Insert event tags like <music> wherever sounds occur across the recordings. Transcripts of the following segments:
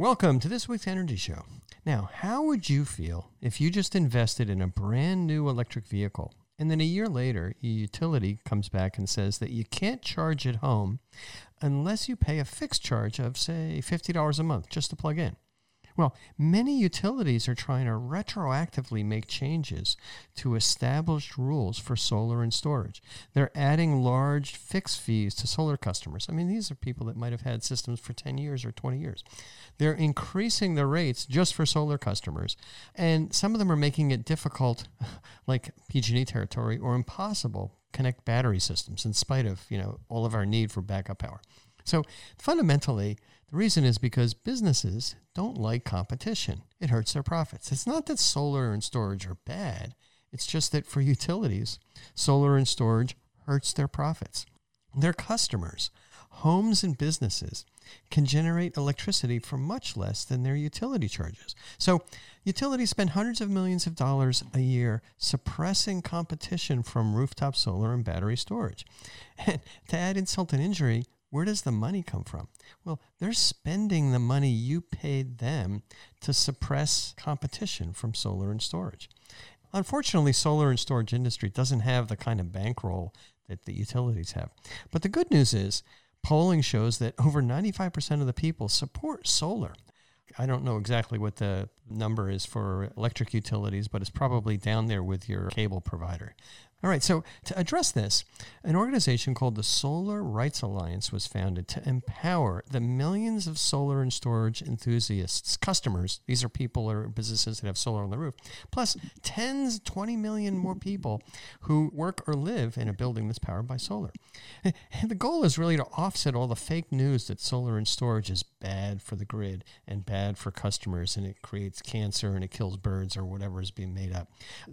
Welcome to this week's Energy Show. Now, how would you feel if you just invested in a brand new electric vehicle and then a year later, your utility comes back and says that you can't charge at home unless you pay a fixed charge of, say, $50 a month just to plug in? Well, many utilities are trying to retroactively make changes to established rules for solar and storage. They're adding large fixed fees to solar customers. I mean, these are people that might have had systems for 10 years or 20 years. They're increasing the rates just for solar customers. And some of them are making it difficult, <laughs> like PG&E territory, or impossible connect battery systems in spite of, you know, all of our need for backup power. So fundamentally, the reason is because businesses don't like competition. It hurts their profits. It's not that solar and storage are bad, it's just that for utilities, solar and storage hurts their profits. Their customers, homes and businesses, can generate electricity for much less than their utility charges. So, utilities spend hundreds of millions of dollars a year suppressing competition from rooftop solar and battery storage. <laughs> And to add insult and injury, where does the money come from? Well, they're spending the money you paid them to suppress competition from solar and storage. Unfortunately, solar and storage industry doesn't have the kind of bankroll that the utilities have. But the good news is polling shows that over 95% of the people support solar. I don't know exactly what the number is for electric utilities, but it's probably down there with your cable provider. All right, so to address this, an organization called the Solar Rights Alliance was founded to empower the millions of solar and storage enthusiasts, customers, these are people or businesses that have solar on the roof, plus tens, 20 million more people who work or live in a building that's powered by solar. And the goal is really to offset all the fake news that solar and storage is bad for the grid and bad for customers and it creates cancer and it kills birds or whatever is being made up.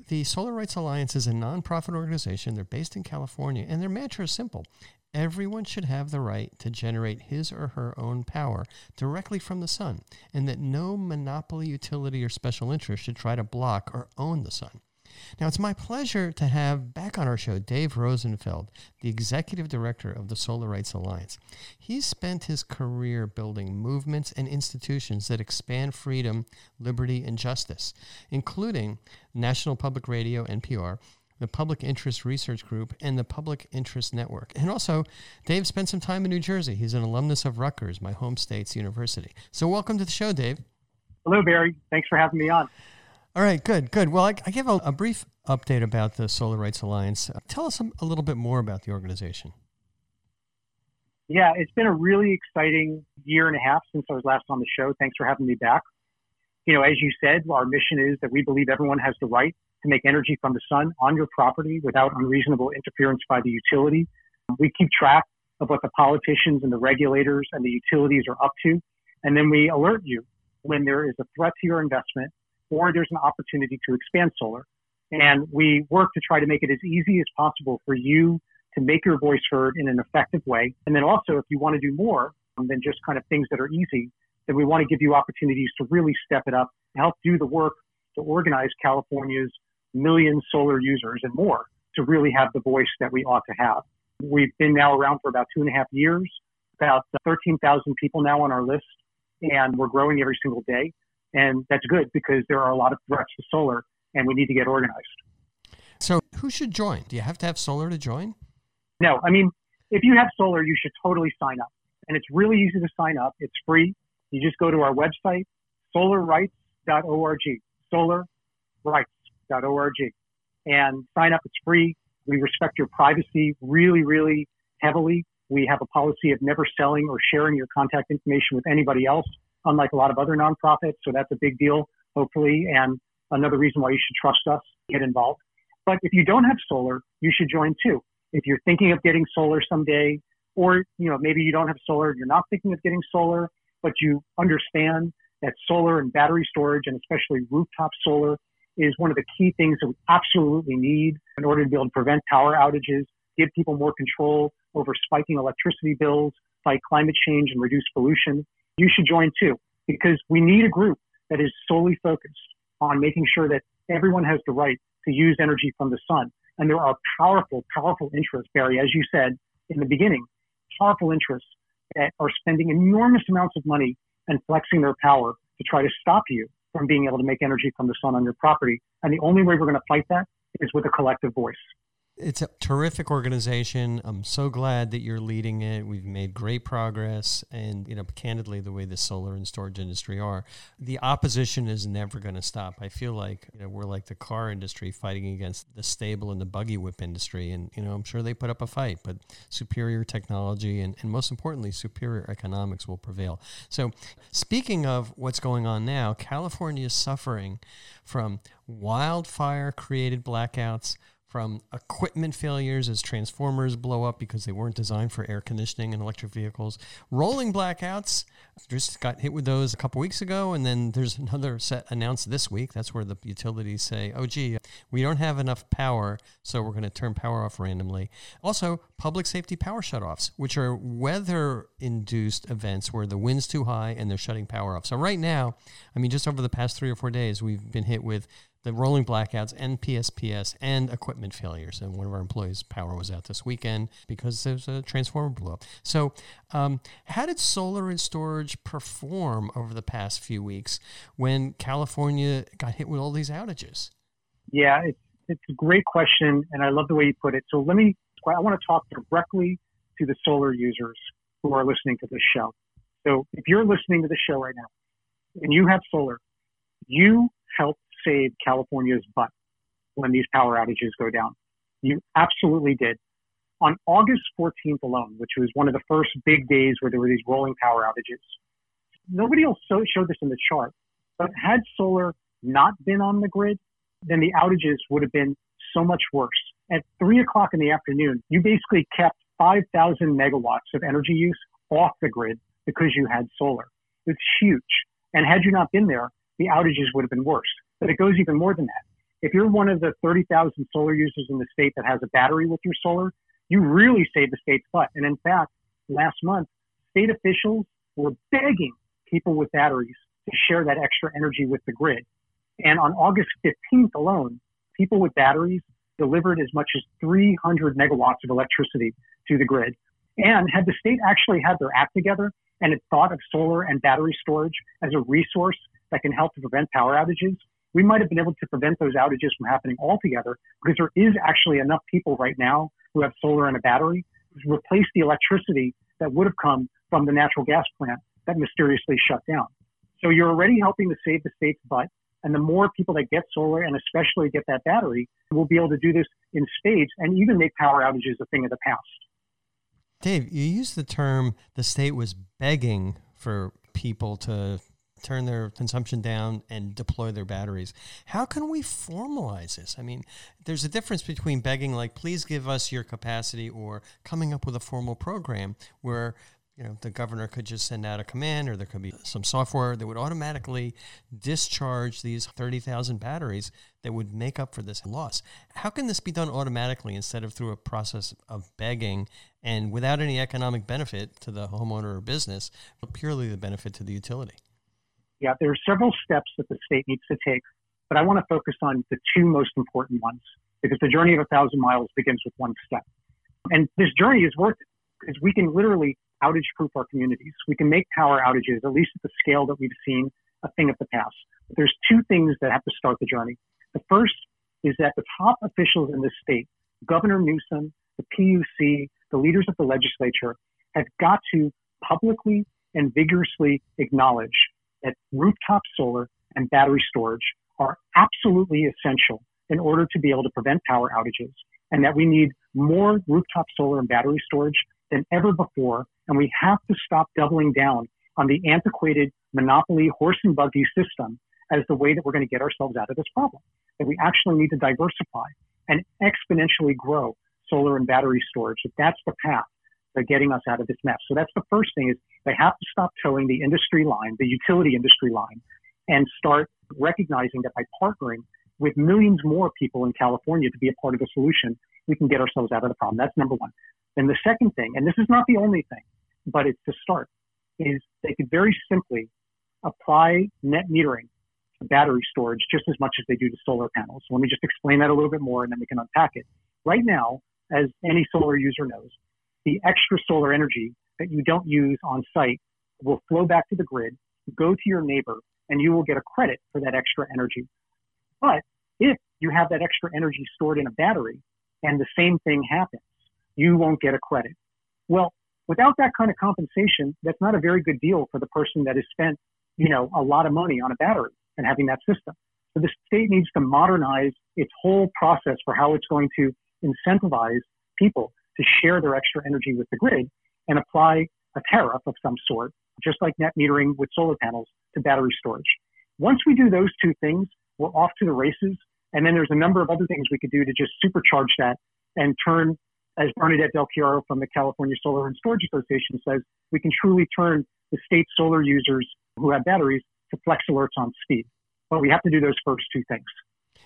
The Solar Rights Alliance is a nonprofit organization. They're based in California, and their mantra is simple everyone should have the right to generate his or her own power directly from the sun, and that no monopoly utility or special interest should try to block or own the sun. Now, it's my pleasure to have back on our show Dave Rosenfeld, the executive director of the Solar Rights Alliance. He's spent his career building movements and institutions that expand freedom, liberty, and justice, including National Public Radio, NPR, the Public Interest Research Group, and the Public Interest Network. And also, Dave spent some time in New Jersey. He's an alumnus of Rutgers, my home state's university. So, welcome to the show, Dave. Hello, Barry. Thanks for having me on. All right, good, good. Well, I, I give a, a, brief update about the Solar Rights Alliance. Uh, tell us a, a little bit more about the organization. Yeah, it's been a really exciting year and a half since I was last on the show. Thanks for having me back. You know, as you said, our mission is that we believe everyone has the right to make energy from the sun on your property without unreasonable interference by the utility. We keep track of what the politicians and the regulators and the utilities are up to. And then we alert you when there is a threat to your investment or there's an opportunity to expand solar. And we work to try to make it as easy as possible for you to make your voice heard in an effective way. And then also, if you want to do more than just kind of things that are easy, then we want to give you opportunities to really step it up and help do the work to organize California's million solar users and more to really have the voice that we ought to have. We've been now around for about two and a half years, about 13,000 people now on our list, and we're growing every single day. And that's good because there are a lot of threats to solar and we need to get organized. So, who should join? Do you have to have solar to join? No, I mean, if you have solar, you should totally sign up. And it's really easy to sign up. It's free. You just go to our website, solarrights.org. Solar rights org and sign up. It's free. We respect your privacy really, really heavily. We have a policy of never selling or sharing your contact information with anybody else, unlike a lot of other nonprofits. So that's a big deal, hopefully, and another reason why you should trust us, get involved. But if you don't have solar, you should join too. If you're thinking of getting solar someday, or you know maybe you don't have solar, you're not thinking of getting solar, but you understand that solar and battery storage, and especially rooftop solar, is one of the key things that we absolutely need in order to be able to prevent power outages, give people more control over spiking electricity bills, fight climate change and reduce pollution. You should join too, because we need a group that is solely focused on making sure that everyone has the right to use energy from the sun. And there are powerful, powerful interests, Barry, as you said in the beginning, powerful interests that are spending enormous amounts of money and flexing their power to try to stop you from being able to make energy from the sun on your property. And the only way we're going to fight that is with a collective voice. It's a terrific organization. I'm so glad that you're leading it. We've made great progress, and you know, candidly, the way the solar and storage industry are, the opposition is never going to stop. I feel like you know we're like the car industry fighting against the stable and the buggy whip industry, and you know, I'm sure they put up a fight, but superior technology and, and most importantly, superior economics will prevail. So, speaking of what's going on now, California is suffering from wildfire created blackouts from equipment failures as transformers blow up because they weren't designed for air conditioning in electric vehicles, rolling blackouts. Just got hit with those a couple weeks ago, and then there's another set announced this week. That's where the utilities say, "Oh, gee, we don't have enough power, so we're going to turn power off randomly." Also, public safety power shutoffs, which are weather-induced events where the wind's too high and they're shutting power off. So right now, I mean, just over the past three or four days, we've been hit with the rolling blackouts and PSPS and equipment failures. And one of our employees' power was out this weekend because there's a transformer blew up. So, um, how did solar and storage perform over the past few weeks when California got hit with all these outages? Yeah, it's, it's a great question, and I love the way you put it. So, let me, I want to talk directly to the solar users who are listening to this show. So, if you're listening to the show right now and you have solar, you help save California's butt when these power outages go down. You absolutely did. On August 14th alone, which was one of the first big days where there were these rolling power outages, nobody else showed this in the chart, but had solar not been on the grid, then the outages would have been so much worse. At three o'clock in the afternoon, you basically kept 5,000 megawatts of energy use off the grid because you had solar. It's huge. And had you not been there, the outages would have been worse. But it goes even more than that. If you're one of the 30,000 solar users in the state that has a battery with your solar, you really save the state's butt. And in fact, last month, state officials were begging people with batteries to share that extra energy with the grid. And on August 15th alone, people with batteries delivered as much as 300 megawatts of electricity to the grid. And had the state actually had their act together and had thought of solar and battery storage as a resource that can help to prevent power outages, we might have been able to prevent those outages from happening altogether because there is actually enough people right now who have solar and a battery to replace the electricity that would have come from the natural gas plant that mysteriously shut down. So you're already helping to save the state's butt. And the more people that get solar and especially get that battery we'll be able to do this in spades and even make power outages a thing of the past. Dave, you used the term the state was begging for people to turn their consumption down and deploy their batteries. How can we formalize this? I mean, there's a difference between begging, like, please give us your capacity, or coming up with a formal program where you know the governor could just send out a command or there could be some software that would automatically discharge these 30,000 batteries that would make up for this loss how can this be done automatically instead of through a process of begging and without any economic benefit to the homeowner or business but purely the benefit to the utility yeah, there are several steps that the state needs to take, but I want to focus on the two most important ones because the journey of a thousand miles begins with one step. And this journey is worth it because we can literally outage proof our communities. We can make power outages, at least at the scale that we've seen, a thing of the past. But there's two things that have to start the journey. The first is that the top officials in this state, Governor Newsom, the PUC, the leaders of the legislature, have got to publicly and vigorously acknowledge that rooftop solar and battery storage are absolutely essential in order to be able to prevent power outages and that we need more rooftop solar and battery storage than ever before. And we have to stop doubling down on the antiquated monopoly horse and buggy system as the way that we're going to get ourselves out of this problem. That we actually need to diversify and exponentially grow solar and battery storage. If that's the path to getting us out of this mess. So that's the first thing is they have to stop towing the industry line, the utility industry line, and start recognizing that by partnering with millions more people in California to be a part of the solution, we can get ourselves out of the problem. That's number one. Then the second thing, and this is not the only thing, but it's the start, is they could very simply apply net metering to battery storage just as much as they do to solar panels. So let me just explain that a little bit more and then we can unpack it. Right now, as any solar user knows, the extra solar energy that you don't use on site will flow back to the grid go to your neighbor and you will get a credit for that extra energy. But if you have that extra energy stored in a battery and the same thing happens, you won't get a credit. Well, without that kind of compensation, that's not a very good deal for the person that has spent, you know, a lot of money on a battery and having that system. So the state needs to modernize its whole process for how it's going to incentivize people to share their extra energy with the grid and apply a tariff of some sort, just like net metering with solar panels to battery storage. Once we do those two things, we're off to the races. And then there's a number of other things we could do to just supercharge that and turn, as Bernadette Del Chiaro from the California Solar and Storage Association says, we can truly turn the state solar users who have batteries to flex alerts on speed. But we have to do those first two things.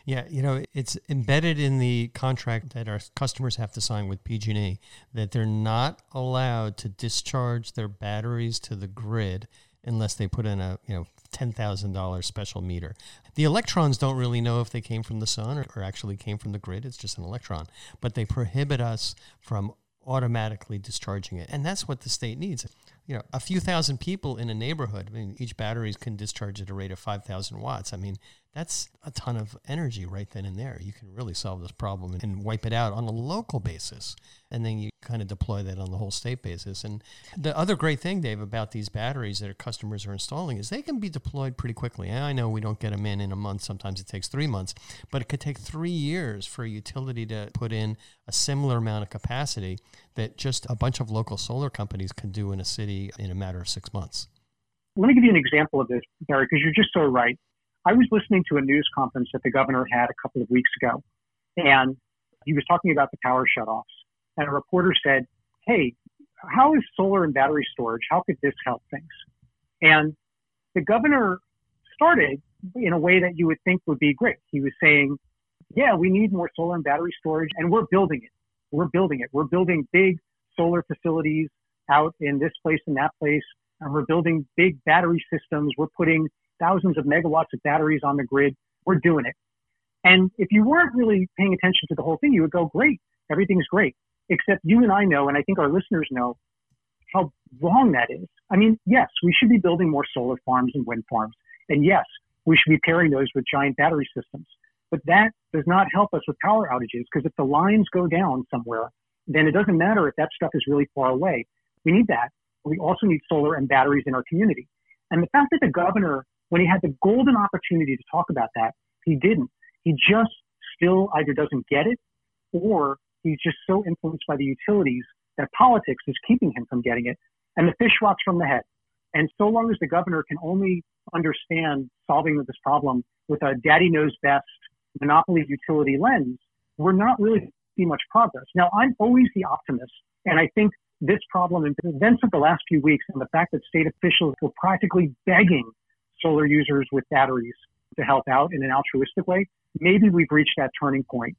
Yeah, you know, it's embedded in the contract that our customers have to sign with PG&E that they're not allowed to discharge their batteries to the grid unless they put in a, you know, $10,000 special meter. The electrons don't really know if they came from the sun or, or actually came from the grid. It's just an electron. But they prohibit us from automatically discharging it. And that's what the state needs. You know, a few thousand people in a neighborhood, I mean, each battery can discharge at a rate of 5,000 watts. I mean, that's a ton of energy right then and there. You can really solve this problem and wipe it out on a local basis. And then you kind of deploy that on the whole state basis. And the other great thing, Dave, about these batteries that our customers are installing is they can be deployed pretty quickly. And I know we don't get them in in a month. Sometimes it takes three months, but it could take three years for a utility to put in a similar amount of capacity that just a bunch of local solar companies can do in a city in a matter of six months. Let me give you an example of this, Barry, because you're just so right. I was listening to a news conference that the governor had a couple of weeks ago, and he was talking about the power shutoffs. And a reporter said, Hey, how is solar and battery storage? How could this help things? And the governor started in a way that you would think would be great. He was saying, Yeah, we need more solar and battery storage, and we're building it. We're building it. We're building big solar facilities out in this place and that place, and we're building big battery systems. We're putting thousands of megawatts of batteries on the grid. We're doing it. And if you weren't really paying attention to the whole thing, you would go, great, everything's great. Except you and I know, and I think our listeners know, how wrong that is. I mean, yes, we should be building more solar farms and wind farms. And yes, we should be pairing those with giant battery systems. But that does not help us with power outages because if the lines go down somewhere, then it doesn't matter if that stuff is really far away. We need that. We also need solar and batteries in our community. And the fact that the governor when he had the golden opportunity to talk about that, he didn't. He just still either doesn't get it or he's just so influenced by the utilities that politics is keeping him from getting it. And the fish rots from the head. And so long as the governor can only understand solving this problem with a daddy knows best monopoly utility lens, we're not really see much progress. Now, I'm always the optimist, and I think this problem and events of the last few weeks and the fact that state officials were practically begging solar users with batteries to help out in an altruistic way, maybe we've reached that turning point.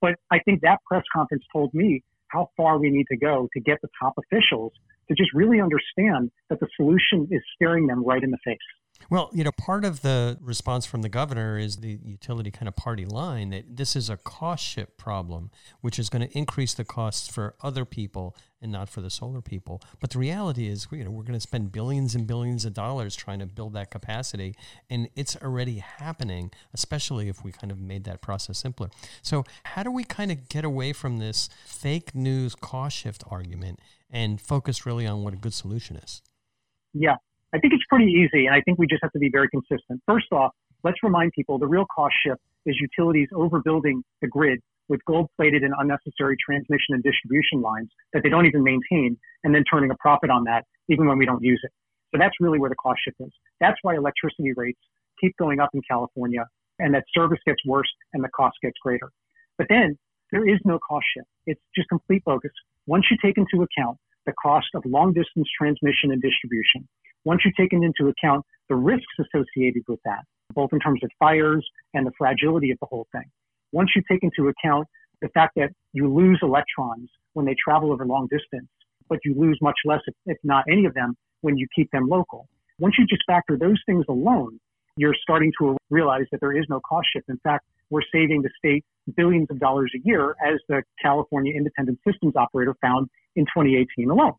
But I think that press conference told me how far we need to go to get the top officials to just really understand that the solution is staring them right in the face. Well, you know, part of the response from the governor is the utility kind of party line that this is a cost shift problem, which is going to increase the costs for other people and not for the solar people. But the reality is, you know, we're going to spend billions and billions of dollars trying to build that capacity, and it's already happening, especially if we kind of made that process simpler. So, how do we kind of get away from this fake news cost shift argument and focus really on what a good solution is? Yeah, I think it's pretty easy, and I think we just have to be very consistent. First off, let's remind people the real cost shift is utilities overbuilding the grid with gold plated and unnecessary transmission and distribution lines that they don't even maintain, and then turning a profit on that even when we don't use it. So that's really where the cost shift is. That's why electricity rates keep going up in California, and that service gets worse and the cost gets greater. But then there is no cost shift. It's just complete bogus. Once you take into account the cost of long distance transmission and distribution, once you've taken into account the risks associated with that, both in terms of fires and the fragility of the whole thing, once you take into account the fact that you lose electrons when they travel over long distance, but you lose much less, if, if not any of them, when you keep them local. Once you just factor those things alone, you're starting to realize that there is no cost shift. In fact, we're saving the state billions of dollars a year, as the California Independent Systems Operator found in 2018 alone.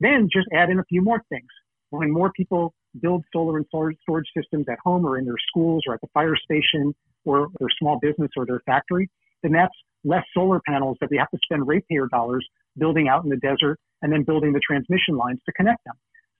Then just add in a few more things when more people build solar and storage systems at home or in their schools or at the fire station or their small business or their factory, then that's less solar panels that we have to spend ratepayer dollars building out in the desert and then building the transmission lines to connect them.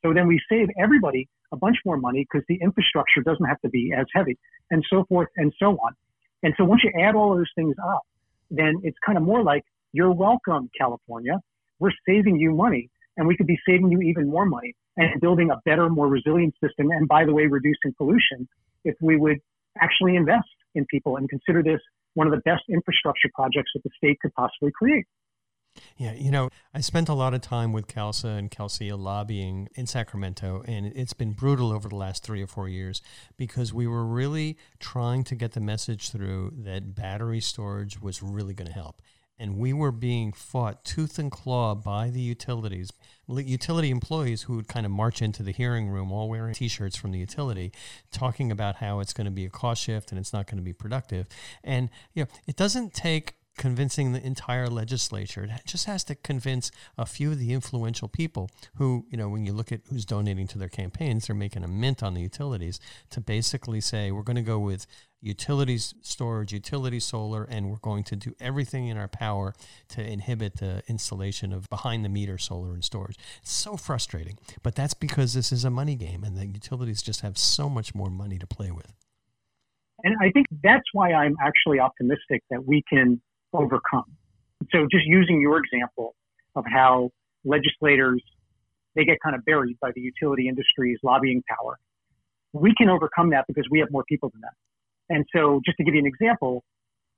So then we save everybody a bunch more money because the infrastructure doesn't have to be as heavy and so forth and so on. And so once you add all those things up, then it's kind of more like, you're welcome, California. We're saving you money and we could be saving you even more money and building a better, more resilient system. And by the way, reducing pollution if we would actually invest in people and consider this one of the best infrastructure projects that the state could possibly create. Yeah, you know, I spent a lot of time with CalSA and CalSEIA lobbying in Sacramento, and it's been brutal over the last three or four years because we were really trying to get the message through that battery storage was really going to help. And we were being fought tooth and claw by the utilities, utility employees who would kind of march into the hearing room all wearing t shirts from the utility, talking about how it's going to be a cost shift and it's not going to be productive. And, you know, it doesn't take convincing the entire legislature. It just has to convince a few of the influential people who, you know, when you look at who's donating to their campaigns, they're making a mint on the utilities to basically say, we're going to go with utilities storage, utility solar, and we're going to do everything in our power to inhibit the installation of behind the meter solar and storage. It's so frustrating, but that's because this is a money game and the utilities just have so much more money to play with. And I think that's why I'm actually optimistic that we can overcome. So just using your example of how legislators, they get kind of buried by the utility industry's lobbying power. We can overcome that because we have more people than them. And so just to give you an example,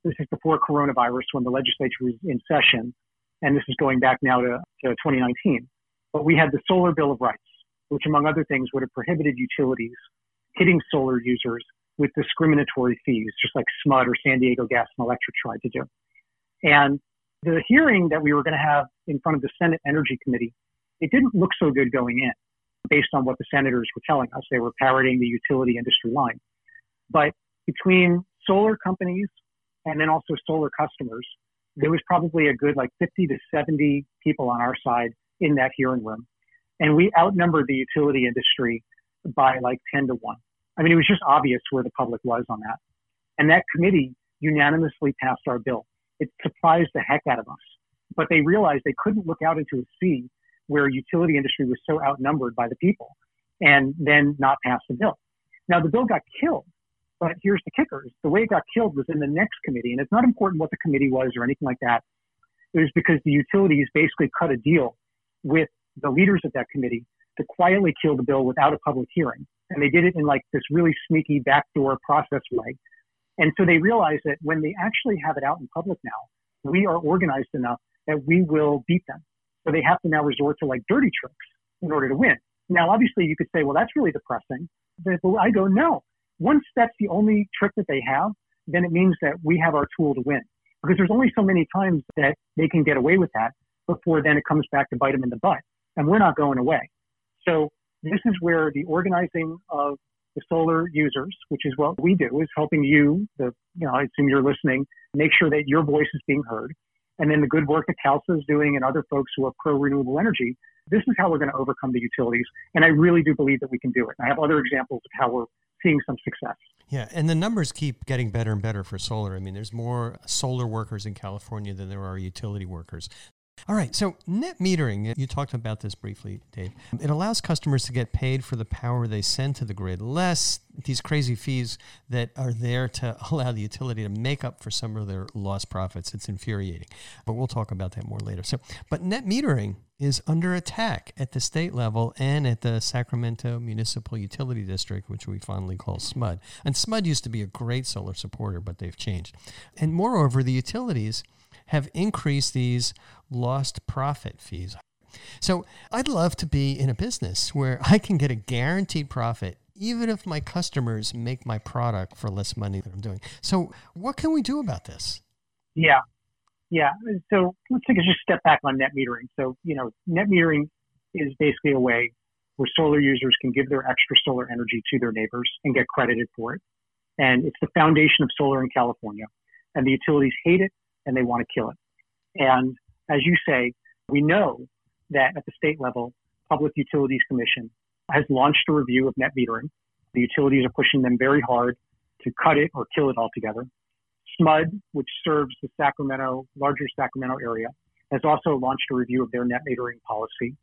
this is before coronavirus when the legislature was in session. And this is going back now to, to 2019. But we had the Solar Bill of Rights, which among other things would have prohibited utilities hitting solar users with discriminatory fees, just like SMUD or San Diego Gas and Electric tried to do. And the hearing that we were going to have in front of the Senate Energy Committee, it didn't look so good going in based on what the senators were telling us. They were parroting the utility industry line. But between solar companies and then also solar customers, there was probably a good like 50 to 70 people on our side in that hearing room. And we outnumbered the utility industry by like 10 to 1. I mean, it was just obvious where the public was on that. And that committee unanimously passed our bill it surprised the heck out of us. But they realized they couldn't look out into a sea where utility industry was so outnumbered by the people and then not pass the bill. Now the bill got killed, but here's the kickers. The way it got killed was in the next committee, and it's not important what the committee was or anything like that. It was because the utilities basically cut a deal with the leaders of that committee to quietly kill the bill without a public hearing. And they did it in like this really sneaky backdoor process way and so they realize that when they actually have it out in public now, we are organized enough that we will beat them. So they have to now resort to like dirty tricks in order to win. Now, obviously, you could say, well, that's really depressing. But I go, no. Once that's the only trick that they have, then it means that we have our tool to win. Because there's only so many times that they can get away with that before then it comes back to bite them in the butt. And we're not going away. So this is where the organizing of the solar users, which is what we do, is helping you, the, you know, I assume you're listening, make sure that your voice is being heard. And then the good work that CalSA is doing and other folks who are pro renewable energy, this is how we're going to overcome the utilities. And I really do believe that we can do it. I have other examples of how we're seeing some success. Yeah, and the numbers keep getting better and better for solar. I mean, there's more solar workers in California than there are utility workers. All right, so net metering, you talked about this briefly, Dave. It allows customers to get paid for the power they send to the grid, less these crazy fees that are there to <laughs> allow the utility to make up for some of their lost profits. It's infuriating, but we'll talk about that more later. So, but net metering is under attack at the state level and at the Sacramento Municipal Utility District, which we fondly call SMUD. And SMUD used to be a great solar supporter, but they've changed. And moreover, the utilities have increased these lost profit fees. So I'd love to be in a business where I can get a guaranteed profit even if my customers make my product for less money than I'm doing. So what can we do about this? Yeah. Yeah. So let's take a just step back on net metering. So, you know, net metering is basically a way where solar users can give their extra solar energy to their neighbors and get credited for it. And it's the foundation of solar in California. And the utilities hate it and they want to kill it. And as you say, we know that at the state level, Public Utilities Commission has launched a review of net metering. The utilities are pushing them very hard to cut it or kill it altogether. SMUD, which serves the Sacramento, larger Sacramento area, has also launched a review of their net metering policy.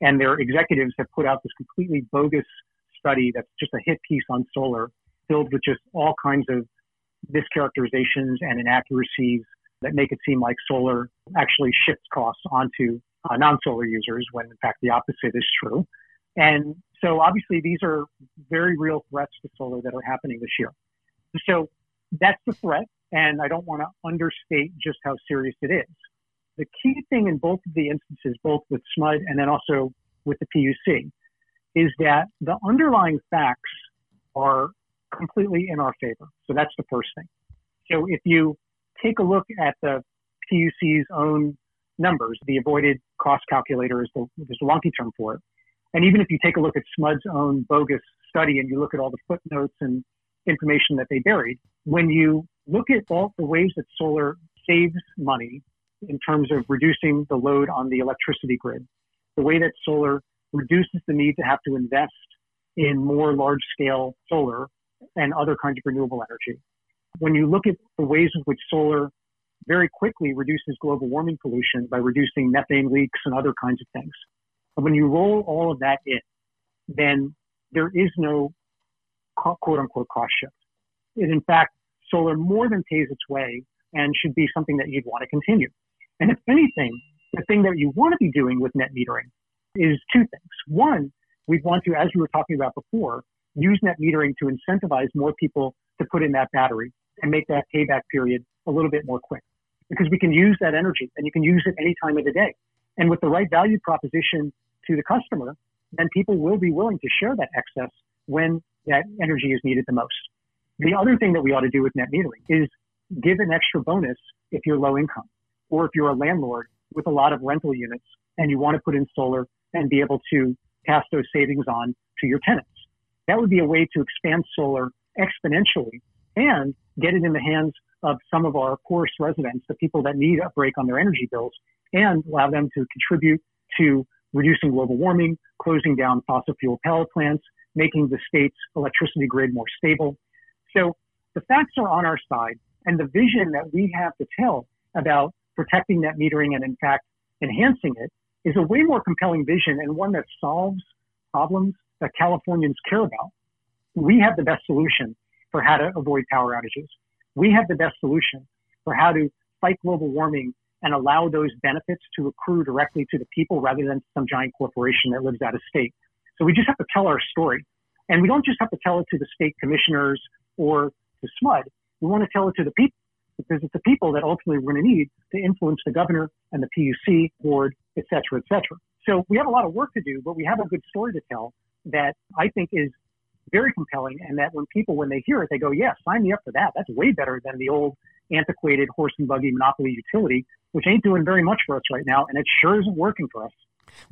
And their executives have put out this completely bogus study that's just a hit piece on solar, filled with just all kinds of mischaracterizations and inaccuracies that make it seem like solar actually shifts costs onto uh, non-solar users when in fact the opposite is true. And so obviously these are very real threats to solar that are happening this year. So that's the threat. And I don't want to understate just how serious it is. The key thing in both of the instances, both with SMUD and then also with the PUC, is that the underlying facts are completely in our favor. So that's the first thing. So if you take a look at the PUC's own numbers, the avoided cost calculator is the, is the wonky term for it. And even if you take a look at SMUD's own bogus study and you look at all the footnotes and information that they buried, when you look at all the ways that solar saves money in terms of reducing the load on the electricity grid, the way that solar reduces the need to have to invest in more large scale solar and other kinds of renewable energy. When you look at the ways in which solar very quickly reduces global warming pollution by reducing methane leaks and other kinds of things. And when you roll all of that in, then there is no quote unquote cost shift. It, in fact, solar more than pays its way and should be something that you'd want to continue. And if anything, the thing that you want to be doing with net metering is two things. One, we'd want to, as we were talking about before, use net metering to incentivize more people to put in that battery and make that payback period a little bit more quick because we can use that energy and you can use it any time of the day. And with the right value proposition to the customer, then people will be willing to share that excess when that energy is needed the most. The other thing that we ought to do with net metering is give an extra bonus if you're low income or if you're a landlord with a lot of rental units and you want to put in solar and be able to pass those savings on to your tenants. That would be a way to expand solar exponentially and get it in the hands of some of our poorest residents, the people that need a break on their energy bills, and allow them to contribute to reducing global warming, closing down fossil fuel power plants, making the state's electricity grid more stable. So the facts are on our side, and the vision that we have to tell about protecting net metering and, in fact, enhancing it is a way more compelling vision and one that solves problems that Californians care about. We have the best solution for how to avoid power outages. We have the best solution for how to fight global warming and allow those benefits to accrue directly to the people rather than some giant corporation that lives out of state. So we just have to tell our story. And we don't just have to tell it to the state commissioners or to SMUD. We want to tell it to the people because it's the people that ultimately we're going to need to influence the governor and the PUC board, et cetera, et cetera. So we have a lot of work to do, but we have a good story to tell that I think is very compelling and that when people, when they hear it, they go, yeah, sign me up for that. That's way better than the old antiquated horse and buggy monopoly utility, which ain't doing very much for us right now. And it sure isn't working for us.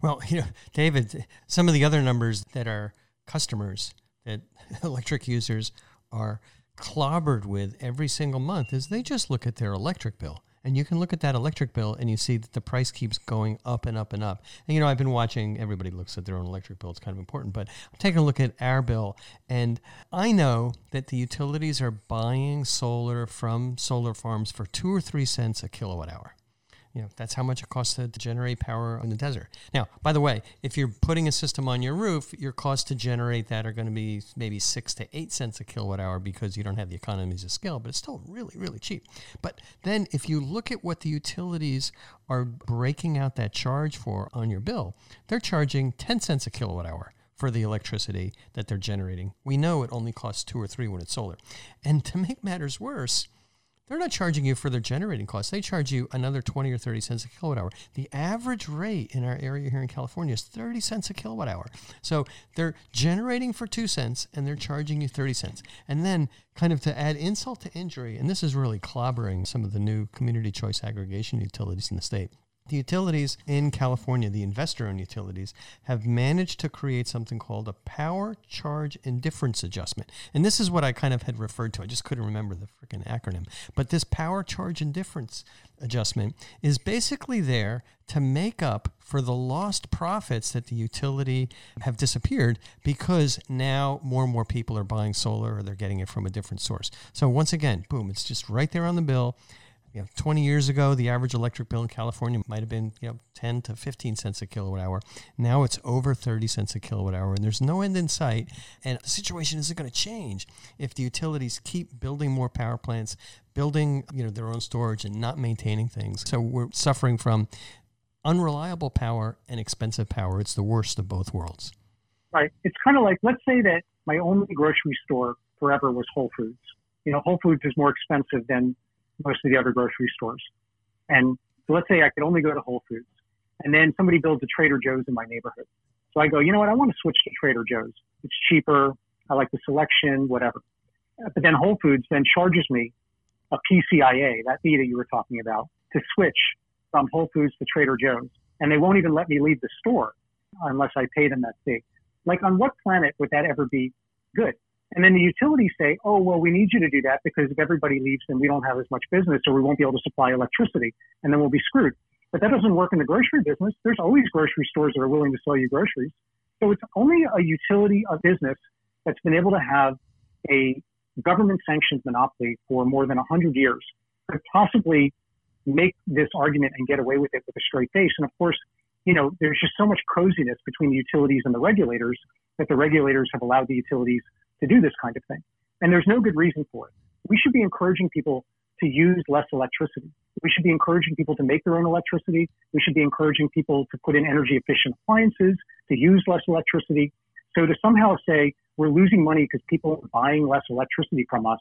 Well, <laughs> you know, David, some of the other numbers that our customers, that <laughs> electric users are clobbered with every single month is they just look at their electric bill and you can look at that electric bill and you see that the price keeps going up and up and up. And you know, I've been watching, everybody looks at their own electric bill, it's kind of important, but I'm taking a look at our bill. And I know that the utilities are buying solar from solar farms for two or three cents a kilowatt hour. You know, that's how much it costs to, to, generate power in the desert. Now, by the way, if you're putting a system on your roof, your costs to generate that are going to be maybe six to eight cents a kilowatt hour because you don't have the economies of scale, but it's still really, really cheap. But then if you look at what the utilities are breaking out that charge for on your bill, they're charging 10 cents a kilowatt hour for the electricity that they're generating. We know it only costs two or three when it's solar. And to make matters worse, they're not charging you for their generating costs. They charge you another 20 or 30 cents a kilowatt hour. The average rate in our area here in California is 30 cents a kilowatt hour. So they're generating for 2 cents and they're charging you 30 cents. And then kind of to add insult to injury, and this is really clobbering some of the new community choice aggregation utilities in the state the utilities in California, the investor owned utilities, have managed to create something called a power charge indifference adjustment. And this is what I kind of had referred to. I just couldn't remember the freaking acronym. But this power charge indifference adjustment is basically there to make up for the lost profits that the utility have disappeared because now more and more people are buying solar or they're getting it from a different source. So once again, boom, it's just right there on the bill you know, 20 years ago, the average electric bill in California might have been, you know, 10 to 15 cents a kilowatt hour. Now it's over 30 cents a kilowatt hour, and there's no end in sight. And the situation isn't going to change if the utilities keep building more power plants, building, you know, their own storage, and not maintaining things. So we're suffering from unreliable power and expensive power. It's the worst of both worlds. Right. It's kind of like, let's say that my only grocery store forever was Whole Foods. You know, Whole Foods is more expensive than most of the other grocery stores. And so let's say I could only go to Whole Foods and then somebody builds a Trader Joe's in my neighborhood. So I go, you know what? I want to switch to Trader Joe's. It's cheaper. I like the selection, whatever. But then Whole Foods then charges me a PCIA, that fee that you were talking about, to switch from Whole Foods to Trader Joe's. And they won't even let me leave the store unless I pay them that fee. Like on what planet would that ever be good? And then the utilities say, oh, well, we need you to do that because if everybody leaves, then we don't have as much business or we won't be able to supply electricity and then we'll be screwed. But that doesn't work in the grocery business. There's always grocery stores that are willing to sell you groceries. So it's only a utility, a business that's been able to have a government sanctioned monopoly for more than 100 years could possibly make this argument and get away with it with a straight face. And of course, you know, there's just so much coziness between the utilities and the regulators that the regulators have allowed the utilities to do this kind of thing. And there's no good reason for it. We should be encouraging people to use less electricity. We should be encouraging people to make their own electricity. We should be encouraging people to put in energy efficient appliances, to use less electricity. So to somehow say we're losing money because people are buying less electricity from us,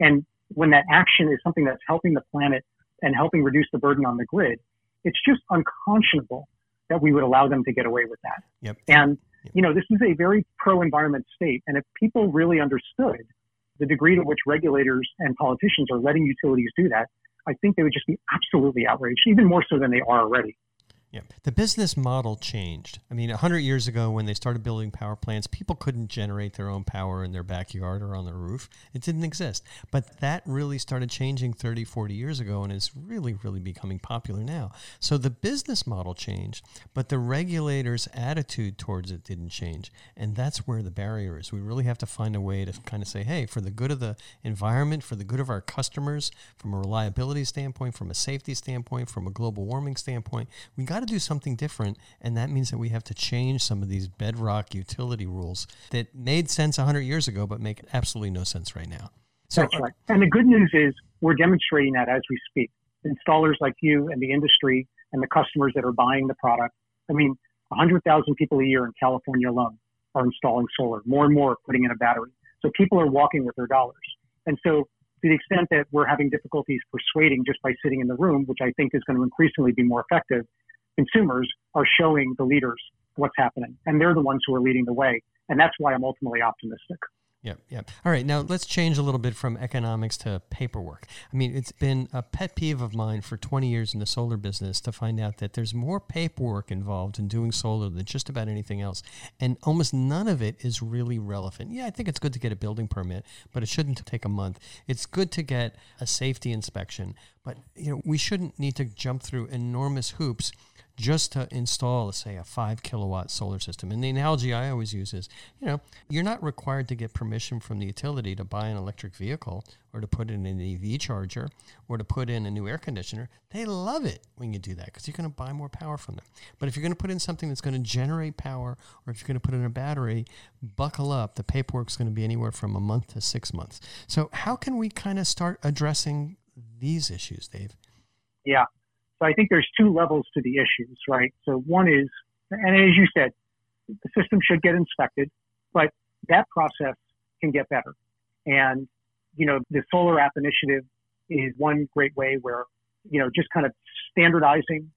and when that action is something that's helping the planet and helping reduce the burden on the grid, it's just unconscionable that we would allow them to get away with that. Yep. And you know, this is a very pro environment state. And if people really understood the degree to which regulators and politicians are letting utilities do that, I think they would just be absolutely outraged, even more so than they are already. Yeah. The business model changed. I mean, 100 years ago, when they started building power plants, people couldn't generate their own power in their backyard or on their roof. It didn't exist. But that really started changing 30, 40 years ago and is really, really becoming popular now. So the business model changed, but the regulators' attitude towards it didn't change. And that's where the barrier is. We really have to find a way to kind of say, hey, for the good of the environment, for the good of our customers, from a reliability standpoint, from a safety standpoint, from a global warming standpoint, we got to to do something different, and that means that we have to change some of these bedrock utility rules that made sense 100 years ago, but make absolutely no sense right now. So, That's right. And the good news is we're demonstrating that as we speak. Installers like you and the industry and the customers that are buying the product. I mean, 100,000 people a year in California alone are installing solar, more and more are putting in a battery. So people are walking with their dollars. And so to the extent that we're having difficulties persuading just by sitting in the room, which I think is going to increasingly be more effective, consumers are showing the leaders what's happening, and they're the ones who are leading the way. And that's why I'm ultimately optimistic. Yep, yep. All right, now let's change a little bit from economics to paperwork. I mean, it's been a pet peeve of mine for 20 years in the solar business to find out that there's more paperwork involved in doing solar than just about anything else. And almost none of it is really relevant. Yeah, I think it's good to get a building permit, but it shouldn't take a month. It's good to get a safety inspection, but you know, we shouldn't need to jump through enormous hoops just to install, say, a five kilowatt solar system. And the analogy I always use is, you know, you're not required to get permission from the utility to buy an electric vehicle or to put in an EV charger or to put in a new air conditioner. They love it when you do that because you're going to buy more power from them. But if you're going to put in something that's going to generate power or if you're going to put in a battery, buckle up. The paperwork's going to be anywhere from a month to six months. So, how can we kind of start addressing these issues, Dave? Yeah. So I think there's two levels to the issues, right? So one is, and as you said, the system should get inspected, but that process can get better. And, you know, the Solar App Initiative is one great way where, you know, just kind of standardizing,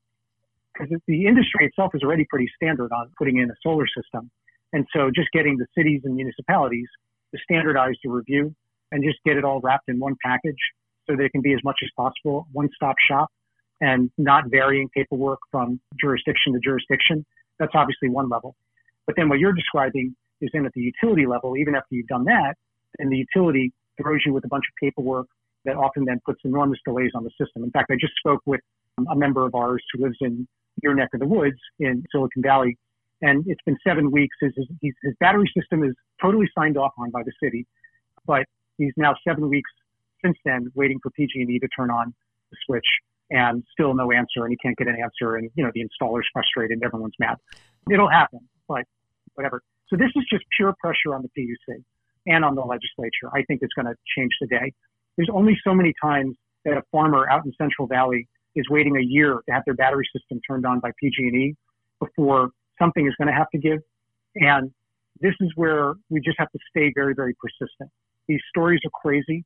because the industry itself is already pretty standard on putting in a solar system. And so just getting the cities and municipalities to standardize the review and just get it all wrapped in one package so that it can be as much as possible one stop shop and not varying paperwork from jurisdiction to jurisdiction. That's obviously one level. But then what you're describing is in at the utility level, even after you've done that, and the utility throws you with a bunch of paperwork that often then puts enormous delays on the system. In fact, I just spoke with a member of ours who lives in your neck of the woods in Silicon Valley, and it's been seven weeks. His, his, his battery system is totally signed off on by the city, but he's now seven weeks since then waiting for PG&E to turn on the switch and still no answer and he can't get an answer and you know the installer's frustrated and everyone's mad. It'll happen but whatever. So this is just pure pressure on the puc and on the legislature. I think it's going to change the day. There's only so many times that a farmer out in central valley is waiting a year to have their battery system turned on by pg&e before something is going to have to give. And this is where we just have to stay very very persistent. These stories are crazy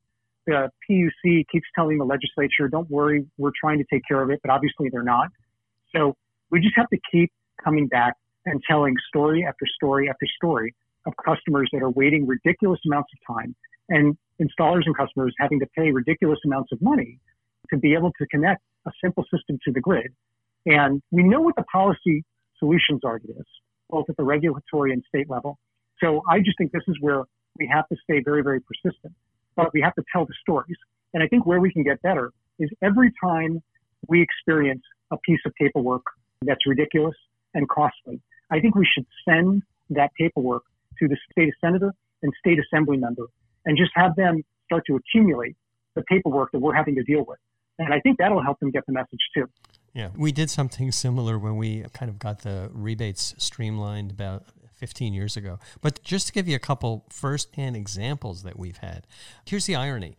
Uh, the PUC keeps telling the legislature, don't worry, we're trying to take care of it, but obviously they're not. So we just have to keep coming back and telling story after story after story of customers that are waiting ridiculous amounts of time and installers and customers having to pay ridiculous amounts of money to be able to connect a simple system to the grid. And we know what the policy solutions are to this, both at the regulatory and state level. So I just think this is where we have to stay very, very persistent but we have to tell the stories. And I think where we can get better is every time we experience a piece of paperwork that's ridiculous and costly, I think we should send that paperwork to the state senator and state assembly member and just have them start to accumulate the paperwork that we're having to deal with. And I think that'll help them get the message too. Yeah, we did something similar when we kind of got the rebates streamlined about 15 years ago. But just to give you a couple first-hand examples that we've had, here's the irony: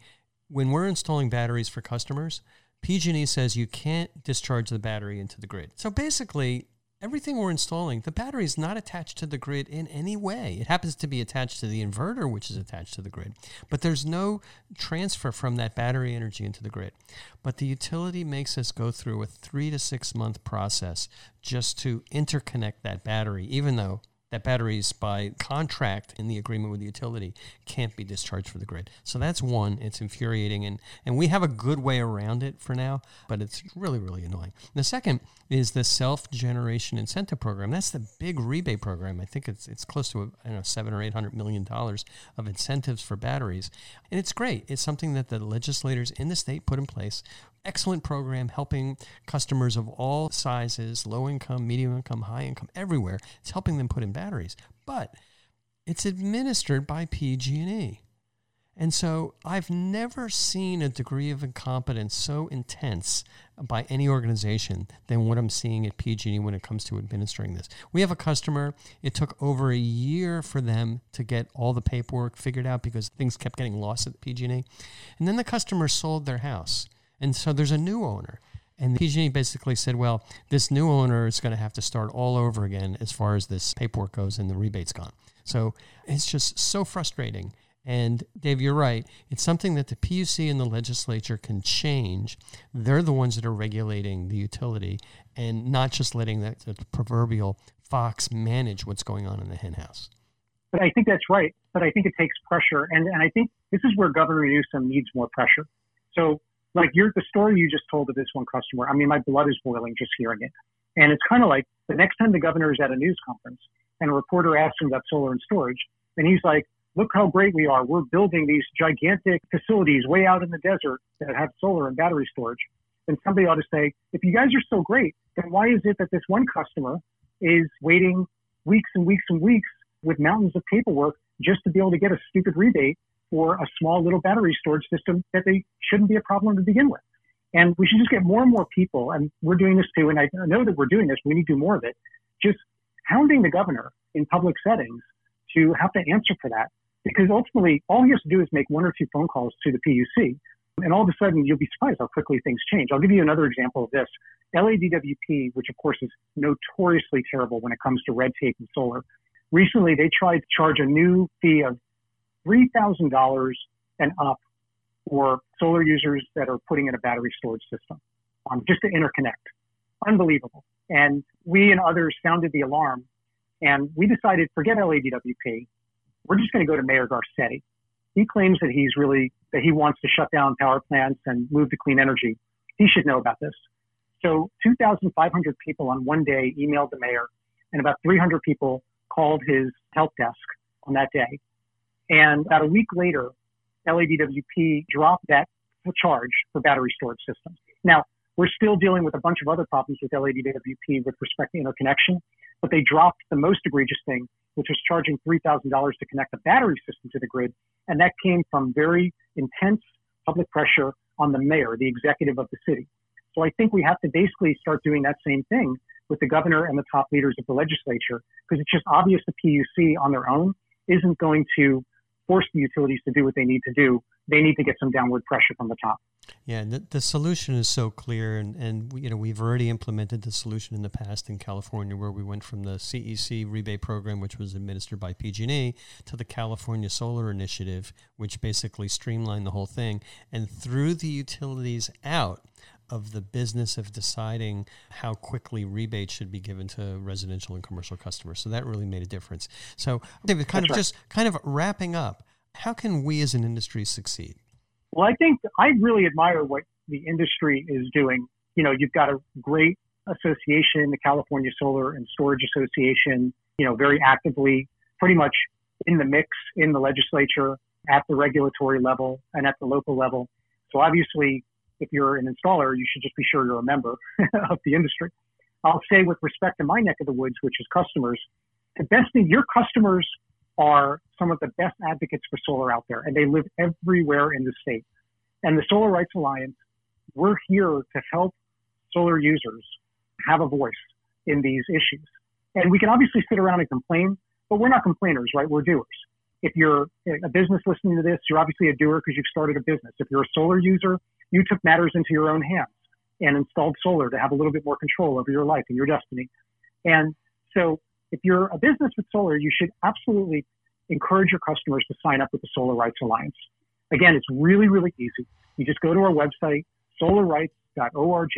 when we're installing batteries for customers, PG&E says you can't discharge the battery into the grid. So basically, everything we're installing, the battery is not attached to the grid in any way. It happens to be attached to the inverter, which is attached to the grid, but there's no transfer from that battery energy into the grid. But the utility makes us go through a three to six month process just to interconnect that battery, even though that batteries by contract in the agreement with the utility can't be discharged for the grid. So that's one. It's infuriating, and and we have a good way around it for now, but it's really really annoying. The second is the self generation incentive program. That's the big rebate program. I think it's it's close to I don't know seven or eight hundred million dollars of incentives for batteries, and it's great. It's something that the legislators in the state put in place excellent program helping customers of all sizes, low income, medium income, high income, everywhere. It's helping them put in batteries, but it's administered by PG&E. And so I've never seen a degree of incompetence so intense by any organization than what I'm seeing at PG&E when it comes to administering this. We have a customer. It took over a year for them to get all the paperwork figured out because things kept getting lost at PG&E. And then the customer sold their house. And so there's a new owner. And PG&E basically said, well, this new owner is going to have to start all over again as far as this paperwork goes and the rebate's gone. So it's just so frustrating. And Dave, you're right. It's something that the PUC and the legislature can change. They're the ones that are regulating the utility and not just letting the proverbial fox manage what's going on in the henhouse. But I think that's right. But I think it takes pressure. And, and I think this is where Governor Newsom needs more pressure. So like your the story you just told of this one customer. I mean, my blood is boiling just hearing it. And it's kind of like the next time the governor is at a news conference and a reporter asks him about solar and storage, and he's like, "Look how great we are! We're building these gigantic facilities way out in the desert that have solar and battery storage." Then somebody ought to say, "If you guys are so great, then why is it that this one customer is waiting weeks and weeks and weeks with mountains of paperwork just to be able to get a stupid rebate for a small little battery storage system that they shouldn't be a problem to begin with. And we should just get more and more people, and we're doing this too, and I know that we're doing this, we need to do more of it, just hounding the governor in public settings to have to answer for that. Because ultimately, all he has to do is make one or two phone calls to the PUC, and all of a sudden, you'll be surprised how quickly things change. I'll give you another example of this. LADWP, which of course is notoriously terrible when it comes to red tape and solar, recently they tried to charge a new fee of $3,000 and up for solar users that are putting in a battery storage system um, just to interconnect. Unbelievable. And we and others sounded the alarm and we decided, forget LADWP. We're just going to go to Mayor Garcetti. He claims that he's really, that he wants to shut down power plants and move to clean energy. He should know about this. So 2,500 people on one day emailed the mayor, and about 300 people called his help desk on that day. And about a week later, LADWP dropped that charge for battery storage systems. Now, we're still dealing with a bunch of other problems with LADWP with respect to interconnection, but they dropped the most egregious thing, which was charging $3,000 to connect a battery system to the grid. And that came from very intense public pressure on the mayor, the executive of the city. So I think we have to basically start doing that same thing with the governor and the top leaders of the legislature, because it's just obvious the PUC on their own isn't going to force the utilities to do what they need to do. They need to get some downward pressure from the top. Yeah, the, the solution is so clear, and, and you know we've already implemented the solution in the past in California, where we went from the CEC rebate program, which was administered by PG&E, to the California Solar Initiative, which basically streamlined the whole thing and threw the utilities out of the business of deciding how quickly rebates should be given to residential and commercial customers. So that really made a difference. So, David, kind That's of right. just kind of wrapping up, how can we as an industry succeed? Well, I think I really admire what the industry is doing. You know, you've got a great association, the California Solar and Storage Association, you know, very actively, pretty much in the mix in the legislature, at the regulatory level, and at the local level. So obviously, if you're an installer, you should just be sure you're a member <laughs> of the industry. I'll say with respect to my neck of the woods, which is customers, the best thing, your customers are some of the best advocates for solar out there, and they live everywhere in the state. And the Solar Rights Alliance, we're here to help solar users have a voice in these issues. And we can obviously sit around and complain, but we're not complainers, right? We're doers. If you're a business listening to this, you're obviously a doer because you've started a business. If you're a solar user, you took matters into your own hands and installed solar to have a little bit more control over your life and your destiny. And so if you're a business with solar, you should absolutely encourage your customers to sign up with the Solar Rights Alliance. Again, it's really, really easy. You just go to our website, solarrights.org.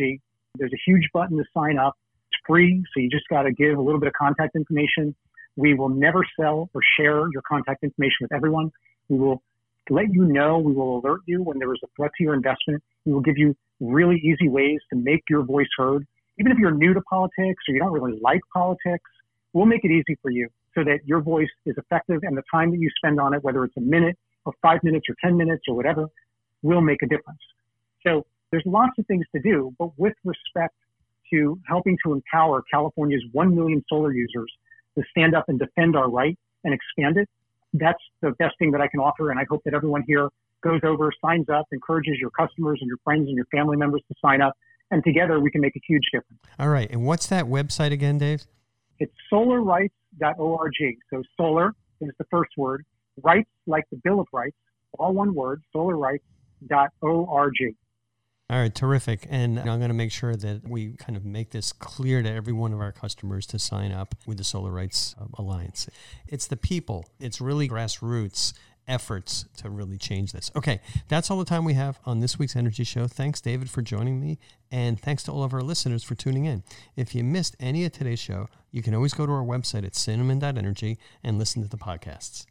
There's a huge button to sign up. It's free, so you just got to give a little bit of contact information. We will never sell or share your contact information with everyone. We will let you know. We will alert you when there is a threat to your investment. We will give you really easy ways to make your voice heard. Even if you're new to politics or you don't really like politics, we'll make it easy for you so that your voice is effective and the time that you spend on it, whether it's a minute or five minutes or 10 minutes or whatever, will make a difference. So there's lots of things to do, but with respect to helping to empower California's 1 million solar users to stand up and defend our right and expand it, that's the best thing that I can offer. And I hope that everyone here goes over, signs up, encourages your customers and your friends and your family members to sign up. And together we can make a huge difference. All right. And what's that website again, Dave? It's solarrights.org. So solar is the first word, rights like the Bill of Rights, all one word, solarrights.org. All right, terrific. And I'm going to make sure that we kind of make this clear to every one of our customers to sign up with the Solar Rights uh, Alliance. It's the people, it's really grassroots efforts to really change this. Okay, that's all the time we have on this week's Energy Show. Thanks, David, for joining me. And thanks to all of our listeners for tuning in. If you missed any of today's show, you can always go to our website at cinnamon.energy and listen to the podcasts.